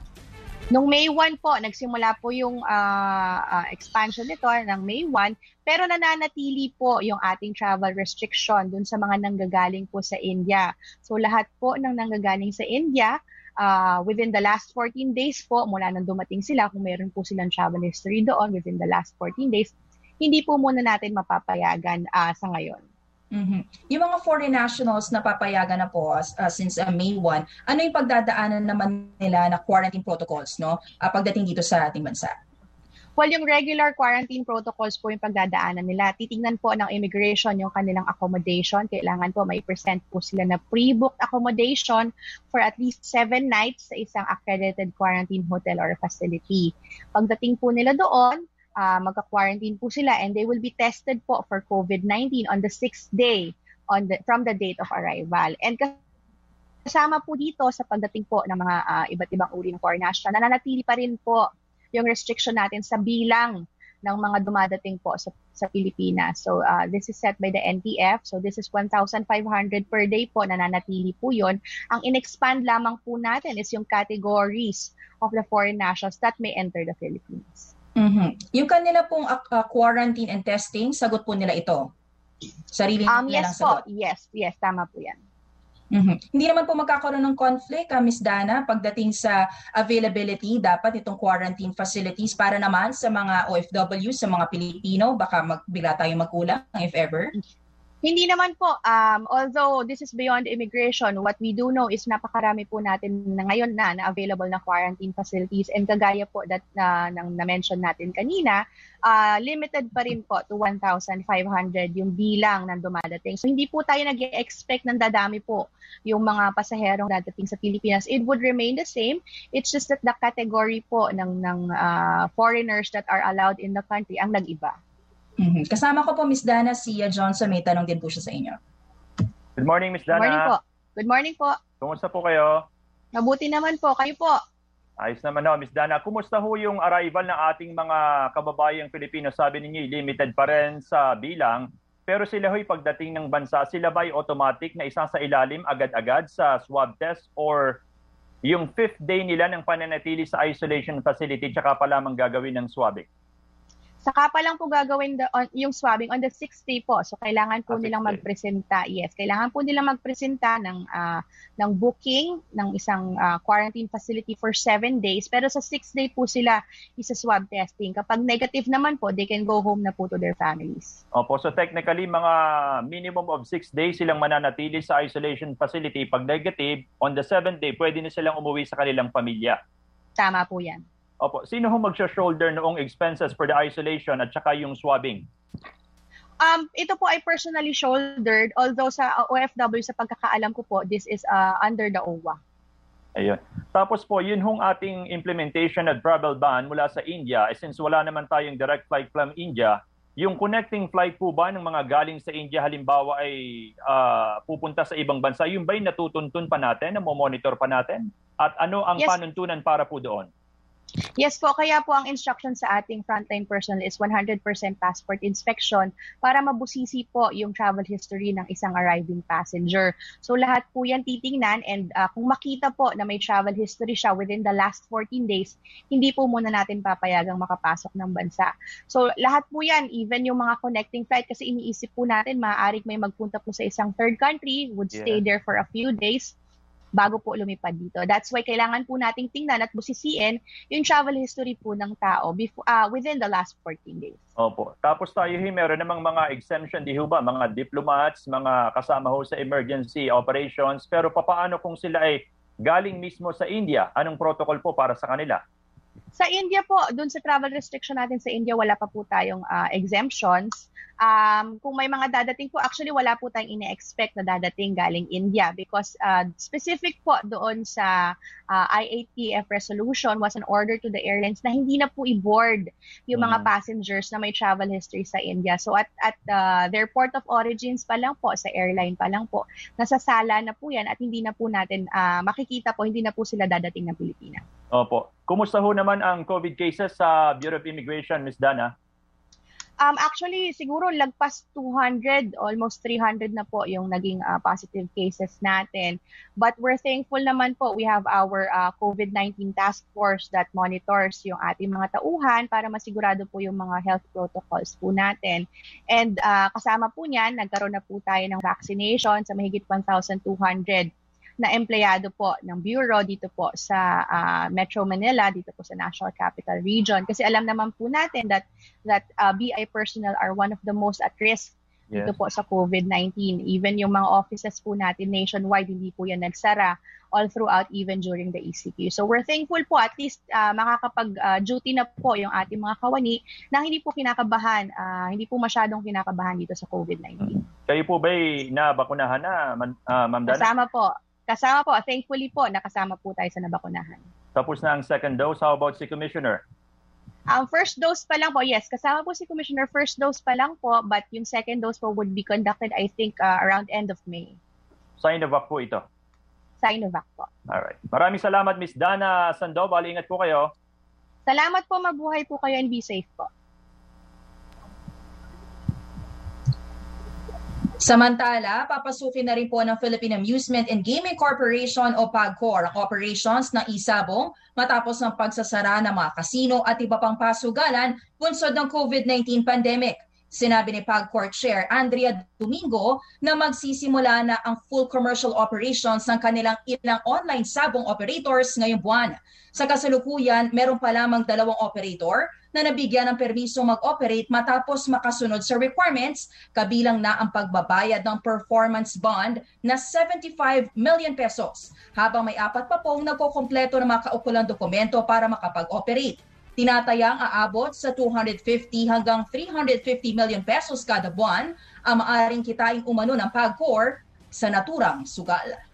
Noong May 1 po, nagsimula po yung ah, ah, expansion nito ng May 1, pero nananatili po yung ating travel restriction dun sa mga nanggagaling po sa India. So lahat po ng nanggagaling sa India, ah, within the last 14 days po, mula nang dumating sila, kung meron po silang travel history doon within the last 14 days, hindi po muna natin mapapayagan ah, sa ngayon. Mhm. Yung mga foreign nationals na papayagan na po uh, since uh, May 1, ano yung pagdadaanan naman nila na quarantine protocols no uh, pagdating dito sa ating bansa? Well, yung regular quarantine protocols po yung pagdadaanan nila. Titingnan po ng immigration yung kanilang accommodation. Kailangan po may present po sila na pre-booked accommodation for at least seven nights sa isang accredited quarantine hotel or facility. Pagdating po nila doon, uh, magka-quarantine po sila and they will be tested po for COVID-19 on the sixth day on the, from the date of arrival. And kasama po dito sa pagdating po ng mga uh, iba't ibang uri ng foreign national, nananatili pa rin po yung restriction natin sa bilang ng mga dumadating po sa, sa Pilipinas. So uh, this is set by the NTF. So this is 1,500 per day po, nananatili po yun. Ang in-expand lamang po natin is yung categories of the foreign nationals that may enter the Philippines. Mhm. Yung kanila pong uh, quarantine and testing, sagot po nila ito? Sarili Um, nila yes lang po, sagot? yes, yes, tama po yan. Mhm. Hindi naman po magkakaroon ng conflict, uh, Ms. Dana, pagdating sa availability, dapat itong quarantine facilities para naman sa mga OFW, sa mga Pilipino, baka mag, bigla tayong magkulang, if ever. Hindi naman po. Um, although this is beyond immigration, what we do know is napakarami po natin na ngayon na na available na quarantine facilities and kagaya po that na, nang na-mention natin kanina, uh, limited pa rin po to 1,500 yung bilang ng dumadating. So hindi po tayo nag expect ng dadami po yung mga pasaherong dadating sa Pilipinas. It would remain the same. It's just that the category po ng, ng uh, foreigners that are allowed in the country ang nag-iba. Mhm. Kasama ko po, Ms. Dana, si uh, Johnson. May tanong din po siya sa inyo. Good morning, Ms. Good Dana. morning po. Good morning po. Kumusta po kayo? Mabuti naman po. Kayo po. Ayos naman ho, Ms. Dana. Kumusta ho yung arrival ng ating mga kababayang Pilipino? Sabi ninyo, limited pa rin sa bilang. Pero sila ho'y pagdating ng bansa, sila ba'y automatic na isang sa ilalim agad-agad sa swab test or yung fifth day nila ng pananatili sa isolation facility tsaka pa lamang gagawin ng swabbing? Saka pa lang po gagawin the, on, yung swabbing on the sixth day po. So kailangan po Ah, nilang magpresenta. Yes, kailangan po nilang magpresenta ng ah, ng booking ng isang ah, quarantine facility for seven days. Pero sa sixth day po sila isa swab testing. Kapag negative naman po, they can go home na po to their families. Opo, so technically mga minimum of six days silang mananatili sa isolation facility. Pag negative, on the seventh day, pwede na silang umuwi sa kanilang pamilya. Tama po yan. Opo, sino ho magsha-shoulder noong expenses for the isolation at saka yung swabbing? Um, ito po ay personally shouldered, although sa OFW, sa pagkakaalam ko po, this is ah, under the OWA. Ayun. Tapos po, yun hong ating implementation at travel ban mula sa India, eh, since wala naman tayong direct flight from India, yung connecting flight po ba ng mga galing sa India halimbawa ay ah, pupunta sa ibang bansa, yung ba'y natutuntun pa natin, monitor pa natin? At ano ang Yes. panuntunan para po doon? Yes po, kaya po ang instruction sa ating frontline personnel is 100% passport inspection para mabusisi po yung travel history ng isang arriving passenger. So lahat po yan titingnan and uh, kung makita po na may travel history siya within the last 14 days, hindi po muna natin papayagang makapasok ng bansa. So lahat po yan, even yung mga connecting flight kasi iniisip po natin maaaring may magpunta po sa isang third country, would stay Yeah. there for a few days bago po lumipad dito. That's why kailangan po nating tingnan at busisiin yung travel history po ng tao before, uh, within the last 14 days. Opo. Tapos tayo, hi, meron namang mga exemption, di ba? Mga diplomats, mga kasama ho sa emergency operations. Pero papaano kung sila ay galing mismo sa India? Anong protocol po para sa kanila? Sa India po, dun sa travel restriction natin sa India, wala pa po tayong ah, exemptions. Um, kung may mga dadating po, actually wala po tayong ine-expect na dadating galing India because ah, specific po doon sa ah, IATF resolution was an order to the airlines na hindi na po i-board yung mga Mhm. passengers na may travel history sa India. So at at ah, their port of origins pa lang po, sa airline pa lang po, nasasala na po yan at hindi na po natin ah, makikita po, hindi na po sila dadating ng Pilipinas. Opo. Kumusta ho naman ang COVID cases sa Bureau of Immigration, Ms. Dana? Um, actually, siguro lagpas 200, almost 300 na po yung naging uh, positive cases natin. But we're thankful naman po, we have our uh, COVID-19 task force that monitors yung ating mga tauhan para masigurado po yung mga health protocols po natin. And uh, kasama po niyan, nagkaroon na po tayo ng vaccination sa mahigit 1,200 na empleyado po ng bureau dito po sa ah, Metro Manila, dito po sa National Capital Region. Kasi alam naman po natin that that ah, BI personnel are one of the most at risk dito Yes. po sa COVID-19. Even yung mga offices po natin nationwide, hindi po yan nagsara all throughout even during the ECQ. So we're thankful po at least ah, makakapag-duty na po yung ating mga kawani na hindi po kinakabahan, ah, hindi po masyadong kinakabahan dito sa COVID-19. Kayo po ba'y nabakunahan na, Man- ah, Ma'am Dana? Kasama po. Kasama po. Thankfully po, nakasama po tayo sa nabakunahan. Tapos na ang second dose. How about si Commissioner? Ang first dose pa lang po, yes, kasama po si Commissioner, first dose pa lang po, but yung second dose po would be conducted, I think, uh, around end of May. Sinovac po ito. Sinovac po. Alright. Maraming salamat, Miss Dana Sandoval. Ingat po kayo. Salamat po, mabuhay po kayo and be safe po. Samantala, papasukin na rin po ng Philippine Amusement and Gaming Corporation o PAGCOR ang operations ng isabong matapos ng pagsasara ng mga kasino at iba pang pasugalan bunsod ng COVID-19 pandemic. Sinabi ni PAGCOR Chair Andrea Domingo na magsisimula na ang full commercial operations ng kanilang ilang online sabong operators ngayong buwan. Sa kasalukuyan, meron pa lamang dalawang operator na nabigyan ng permiso mag-operate matapos makasunod sa requirements, kabilang na ang pagbabayad ng performance bond na 75 million pesos, habang may apat pa pong nagkokompleto ng mga kaukulang dokumento para makapag-operate. Tinatayang aabot sa 250 hanggang 350 million pesos kada buwan ang maaring kitain umano ng PAGCOR sa naturang sugal.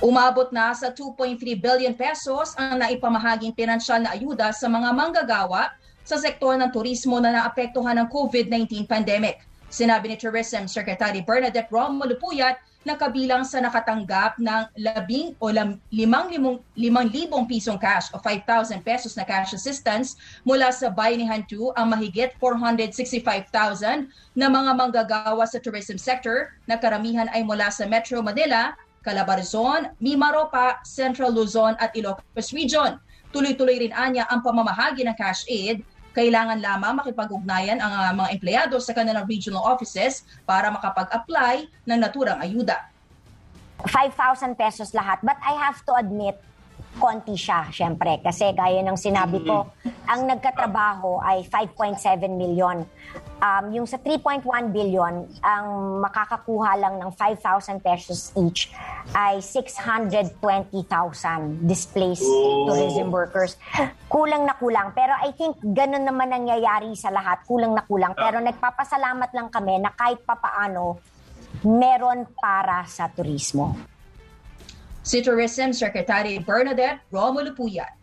Umabot na sa 2.3 billion pesos ang naipamahaging pinansyal na ayuda sa mga manggagawa sa sektor ng turismo na naapektuhan ng COVID-19 pandemic. Sinabi ni Tourism Secretary Bernadette Romulo Puyat na kabilang sa nakatanggap ng labing o limang, limong, limang libong pisong cash o 5,000 pesos na cash assistance mula sa Bayanihan 2 ang mahigit 465,000 na mga manggagawa sa tourism sector na karamihan ay mula sa Metro Manila, Calabarzon, Mimaropa, Central Luzon at Ilocos Region. Tuloy-tuloy rin anya ang pamamahagi ng cash aid. Kailangan lamang makipag-ugnayan ang ah, mga empleyado sa kanilang regional offices para makapag-apply ng naturang ayuda. 5,000 pesos lahat. But I have to admit, konti siya, syempre. Kasi gaya ng sinabi ko, ang nagkatrabaho ay 5.7 million. Um, yung sa 3.1 billion, ang makakakuha lang ng 5,000 pesos each ay 620,000 displaced tourism workers. Kulang na kulang. Pero I think ganun naman nangyayari sa lahat. Kulang na kulang. Pero nagpapasalamat lang kami na kahit papaano, meron para sa turismo. Si Tourism Secretary Bernadette Romulo Puyat.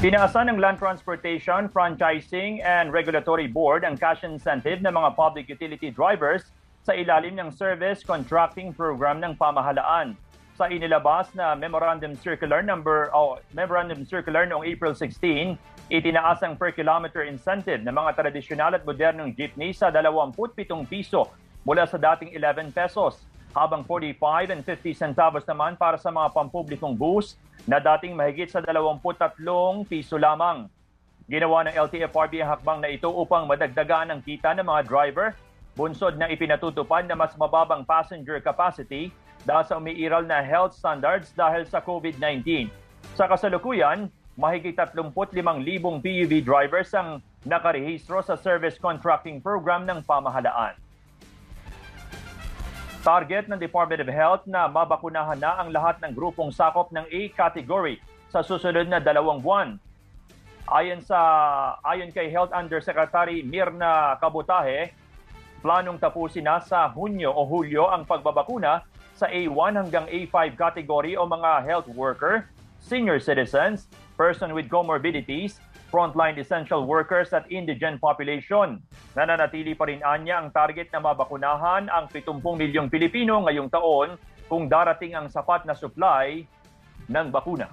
Tinaasan ng Land Transportation, Franchising and Regulatory Board ang cash incentive ng mga public utility drivers sa ilalim ng Service Contracting Program ng pamahalaan. Sa inilabas na Memorandum Circular number oh, Memorandum Circular noong April 16, itinaas ang per kilometer incentive ng mga tradisyonal at modernong jeepney sa 27 piso mula sa dating 11 pesos, habang 45 and 50 centavos naman para sa mga pampublikong bus na dating mahigit sa 23 piso lamang. Ginawa ng LTFRB ang hakbang na ito upang madagdagan ang kita ng mga driver, bunsod na ipinatutupad na mas mababang passenger capacity dahil sa umiiral na health standards dahil sa COVID-19. Sa kasalukuyan, mahigit 35,000 PUV drivers ang nakarehistro sa service contracting program ng pamahalaan. Target ng Department of Health na mabakunahan na ang lahat ng grupong sakop ng A category sa susunod na dalawang buwan. Ayon sa ayon kay Health Undersecretary Mirna Kabutahe, planong tapusin na sa Hunyo o Hulyo ang pagbabakuna sa A1 hanggang A5 category o mga health worker, senior citizens, person with comorbidities, frontline essential workers at indigent population. Nananatili pa rin anya ang target na mabakunahan ang 70 milyong Pilipino ngayong taon kung darating ang sapat na supply ng bakuna.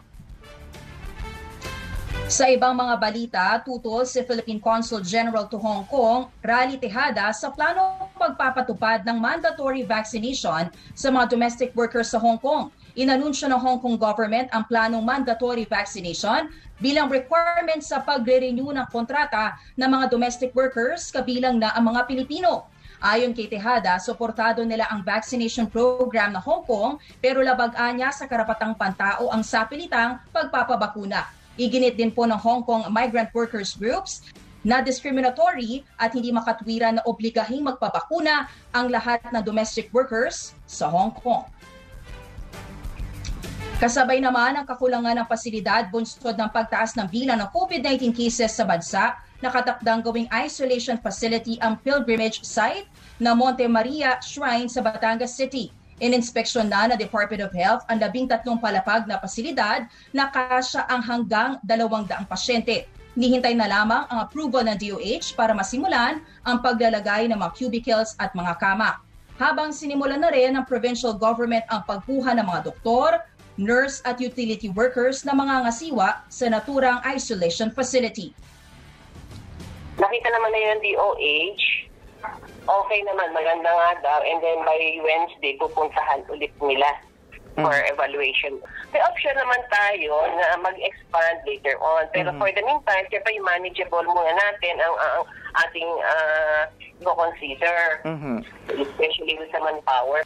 Sa ibang mga balita, tutol si Philippine Consul General to Hong Kong, Rally Tejada, sa plano pagpapatupad ng mandatory vaccination sa mga domestic workers sa Hong Kong. Inanunsyo ng Hong Kong government ang planong mandatory vaccination bilang requirement sa pagre-renew ng kontrata ng mga domestic workers kabilang na ang mga Pilipino. Ayon kay Tejada, suportado nila ang vaccination program ng Hong Kong pero labag-an niya sa karapatang pantao ang sapilitang pagpapabakuna. Iginit din po ng Hong Kong migrant workers groups na discriminatory at hindi makatwiran na obligahing magpabakuna ang lahat ng domestic workers sa Hong Kong. Kasabay naman ang kakulangan ng pasilidad bunsod ng pagtaas ng bilang ng COVID-19 cases sa bansa, nakatakdang gawing isolation facility ang pilgrimage site na Monte Maria Shrine sa Batangas City. Ininspeksyon na ng Department of Health ang labing tatlong palapag na pasilidad na kasya ang hanggang dalawang daang pasyente. Nihintay na lamang ang approval ng DOH para masimulan ang paglalagay ng mga cubicles at mga kama. Habang sinimulan na rin ng provincial government ang pagkuha ng mga doktor, nurse at utility workers na mga ngasiwa sa naturang isolation facility. Nakita naman na yung DOH okay naman, maganda nga daw. And then by Wednesday, pupuntahan ulit nila for evaluation. May option naman tayo na mag-expand later on. Pero Mhm. for the meantime, siyempre yung manageable muna natin ang, ang ating uh, consider especially with the manpower.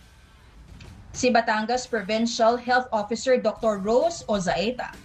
Si Batangas Provincial Health Officer Dr. Rose Ozaeta.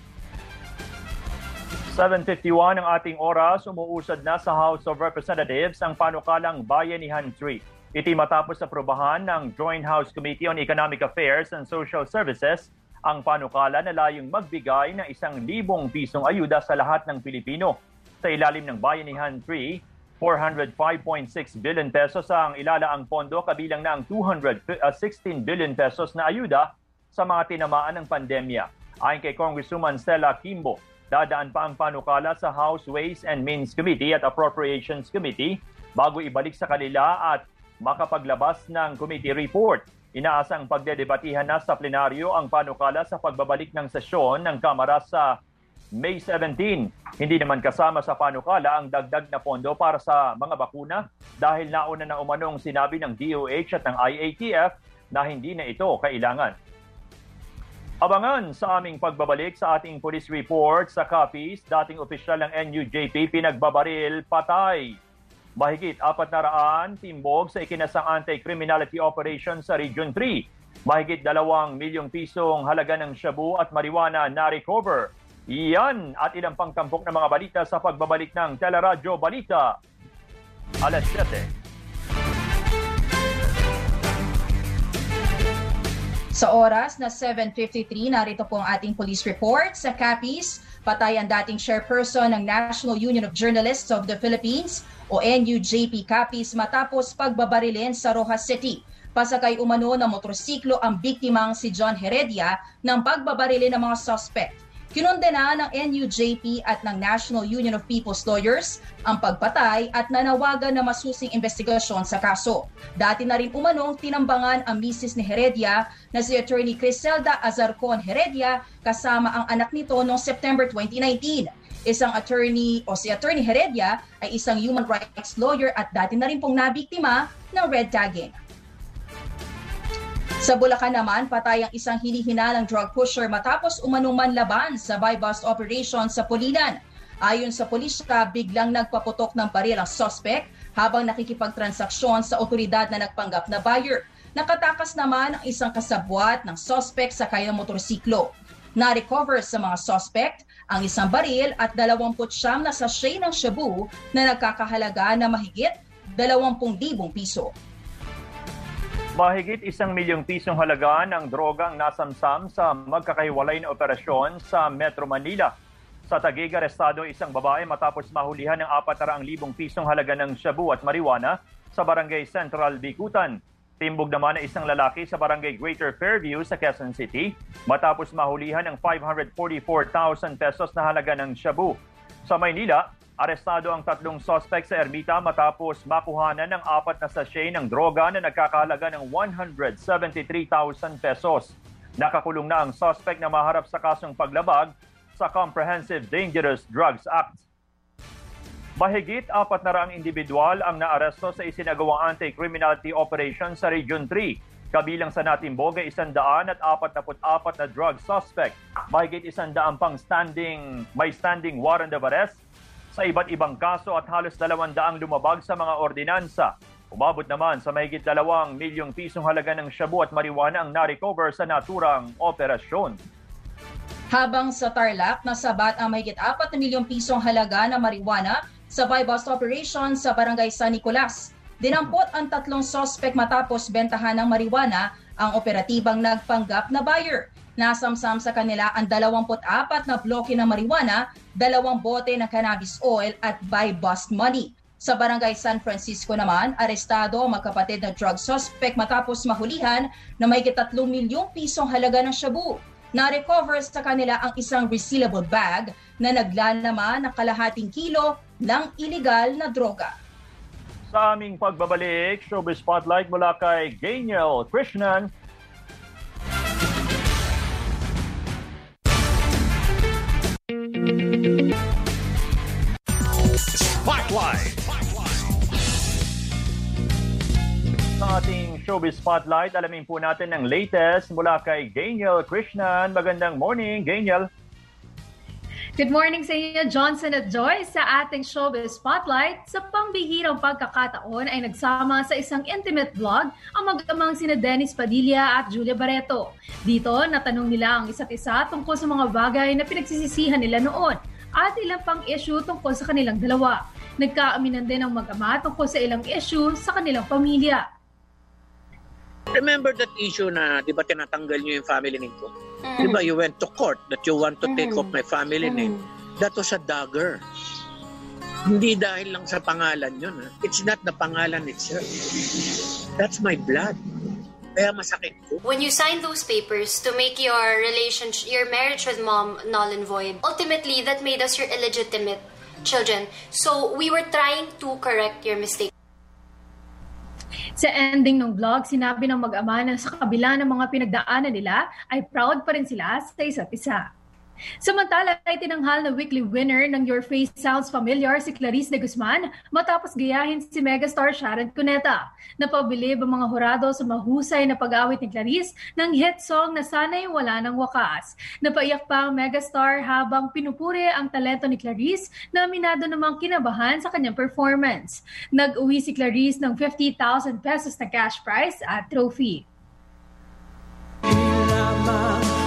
7.51 ang ating oras, umuusad na sa House of Representatives ang panukalang Bayanihan 3. Iti matapos sa probahan ng Joint House Committee on Economic Affairs and Social Services ang panukala na layong magbigay ng isang libong pisong ayuda sa lahat ng Pilipino. Sa ilalim ng Bayanihan 3, 405.6 billion pesos ang ilalaang pondo kabilang na ang 216 billion pesos na ayuda sa mga tinamaan ng pandemya. Ayon kay Congresswoman Stella Kimbo, dadaan pa ang panukala sa House Ways and Means Committee at Appropriations Committee bago ibalik sa kanila at makapaglabas ng committee report. Inaasang pagdedebatihan na sa plenaryo ang panukala sa pagbabalik ng sesyon ng Kamara sa May 17. Hindi naman kasama sa panukala ang dagdag na pondo para sa mga bakuna dahil nauna na umanong sinabi ng DOH at ng IATF na hindi na ito kailangan. Abangan sa aming pagbabalik sa ating police report sa Capiz, dating opisyal ng NUJP pinagbabaril patay. Mahigit apat na raan timbog sa ikinasang anti-criminality operation sa Region 3. Mahigit dalawang milyong pisong halaga ng shabu at marijuana na recover. Iyan at ilang pang tampok na mga balita sa pagbabalik ng Teleradyo Balita. Alas 7. Sa oras na 7.53, narito po ang ating police report sa Capiz. Patay ang dating chairperson ng National Union of Journalists of the Philippines o NUJP Capiz matapos pagbabarilin sa Rojas City. Pasakay umano ng motorsiklo ang biktimang si John Heredia ng pagbabarilin ng mga suspect. Kinondena ng NUJP at ng National Union of People's Lawyers ang pagpatay at nanawagan na masusing investigasyon sa kaso. Dati na rin umanong tinambangan ang misis ni Heredia na si Attorney Criselda Azarcon Heredia kasama ang anak nito noong September 2019. Isang attorney o si Attorney Heredia ay isang human rights lawyer at dati na rin pong nabiktima ng red tagging. Sa Bulacan naman, patay ang isang hinihinalang drug pusher matapos umanuman laban sa buy-bust operation sa Pulilan. Ayon sa pulisya, biglang nagpaputok ng baril ang suspect habang nakikipagtransaksyon sa otoridad na nagpanggap na buyer. Nakatakas naman ang isang kasabwat ng suspect sa kayang motorsiklo. Na-recover sa mga suspect ang isang baril at 29 na sachet ng shabu na nagkakahalaga na mahigit 20,000 piso. Mahigit isang milyong pisong halaga ng drogang nasamsam sa magkakahiwalay na operasyon sa Metro Manila. Sa Taguig, arestado isang babae matapos mahulihan ng 400,000 pisong halaga ng shabu at marijuana sa Barangay Central, Bikutan. Timbog naman ng isang lalaki sa Barangay Greater Fairview sa Quezon City matapos mahulihan ng 544,000 pesos na halaga ng shabu. Sa Maynila, Arestado ang tatlong suspect sa Ermita matapos makuhanan ng apat na sachet ng droga na nagkakahalaga ng 173,000 pesos. Nakakulong na ang suspect na maharap sa kasong paglabag sa Comprehensive Dangerous Drugs Act. Mahigit apat na raang individual ang naaresto sa isinagawang anti-criminality operation sa Region 3. Kabilang sa Natimboga, isandaan at apat na apat na drug suspect. Mahigit isandaan pang standing, may standing warrant of arrest sa iba't ibang kaso at halos dalawandaang lumabag sa mga ordinansa. Umabot naman sa mahigit dalawang milyong pisong halaga ng shabu at marijuana ang na-recover sa naturang operasyon. Habang sa Tarlac, nasabat ang mahigit 4 na milyong pisong halaga ng marijuana sa buy-bust operation sa Barangay San Nicolas. Dinampot ang tatlong suspect matapos bentahan ng marijuana ang operatibang nagpanggap na buyer. Nasamsam sa kanila ang 24 na bloke ng marijuana, dalawang bote ng cannabis oil at buy bust money. Sa barangay San Francisco naman, arestado ang magkapatid na drug suspect matapos mahulihan na may 3 milyong pisong halaga ng shabu. Na-recover sa kanila ang isang resealable bag na naglalaman ng kalahating kilo ng iligal na droga. Sa aming pagbabalik, Showbiz Spotlight mula kay Daniel Krishnan, showbiz spotlight, alamin po natin ang latest mula kay Daniel Krishnan. Magandang morning, Daniel. Good morning sa inyo, Johnson at Joy. Sa ating showbiz spotlight, sa pambihirang pagkakataon ay nagsama sa isang intimate vlog ang mag-amang sina Dennis Padilla at Julia Barreto. Dito, natanong nila ang isa't isa tungkol sa mga bagay na pinagsisisihan nila noon at ilang pang issue tungkol sa kanilang dalawa. Nagkaaminan din ang mag-ama tungkol sa ilang issue sa kanilang pamilya. Remember that issue na, di ba, tinatanggal niyo yung family name ko? Mm. Di ba, you went to court that you want to take mm. off my family mm. name. That was a dagger. Hindi dahil lang sa pangalan yun. Ha? It's not the pangalan itself. That's my blood. Kaya masakit ko. When you sign those papers to make your relationship, your marriage with mom null and void, ultimately that made us your illegitimate children. So we were trying to correct your mistake. Sa ending ng vlog, sinabi ng mag-ama na sa kabila ng mga pinagdaanan nila, ay proud pa rin sila sa isa't isa. Samantala ay tinanghal na weekly winner ng Your Face Sounds Familiar si Clarice de Guzman matapos gayahin si megastar Sharon Cuneta. Napabilib ang mga hurado sa mahusay na pag-awit ni Clarice ng hit song na Sana'y Wala ng Wakas. Napaiyak pa ang megastar habang pinupuri ang talento ni Clarice na aminado namang kinabahan sa kanyang performance. Nag-uwi si Clarice ng 50,000 pesos na cash prize at trophy. Ilama.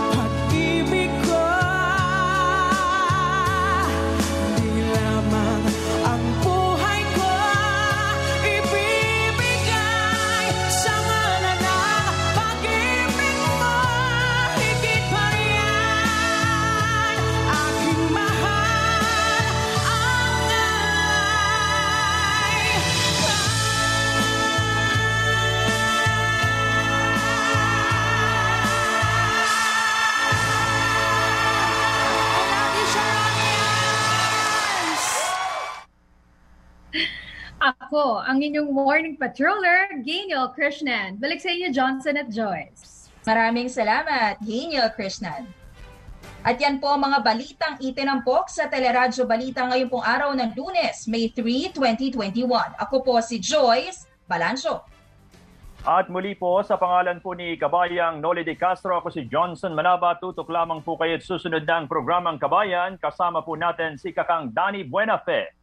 Ako, ang inyong morning patroller, Gainel Krishnan. Balik sa inyo, Johnson at Joyce. Maraming salamat, Gainel Krishnan. At yan po ang mga balitang itinampok sa Teleradyo Balita ngayon pong araw ng lunes, May 3, 2021. Ako po si Joyce Balancho. At muli po sa pangalan po ni Kabayang Noli de Castro, ako si Johnson Manaba. Tutok lamang po kayo at susunod ng programang Kabayan. Kasama po natin si Kakang Danny Buenafe.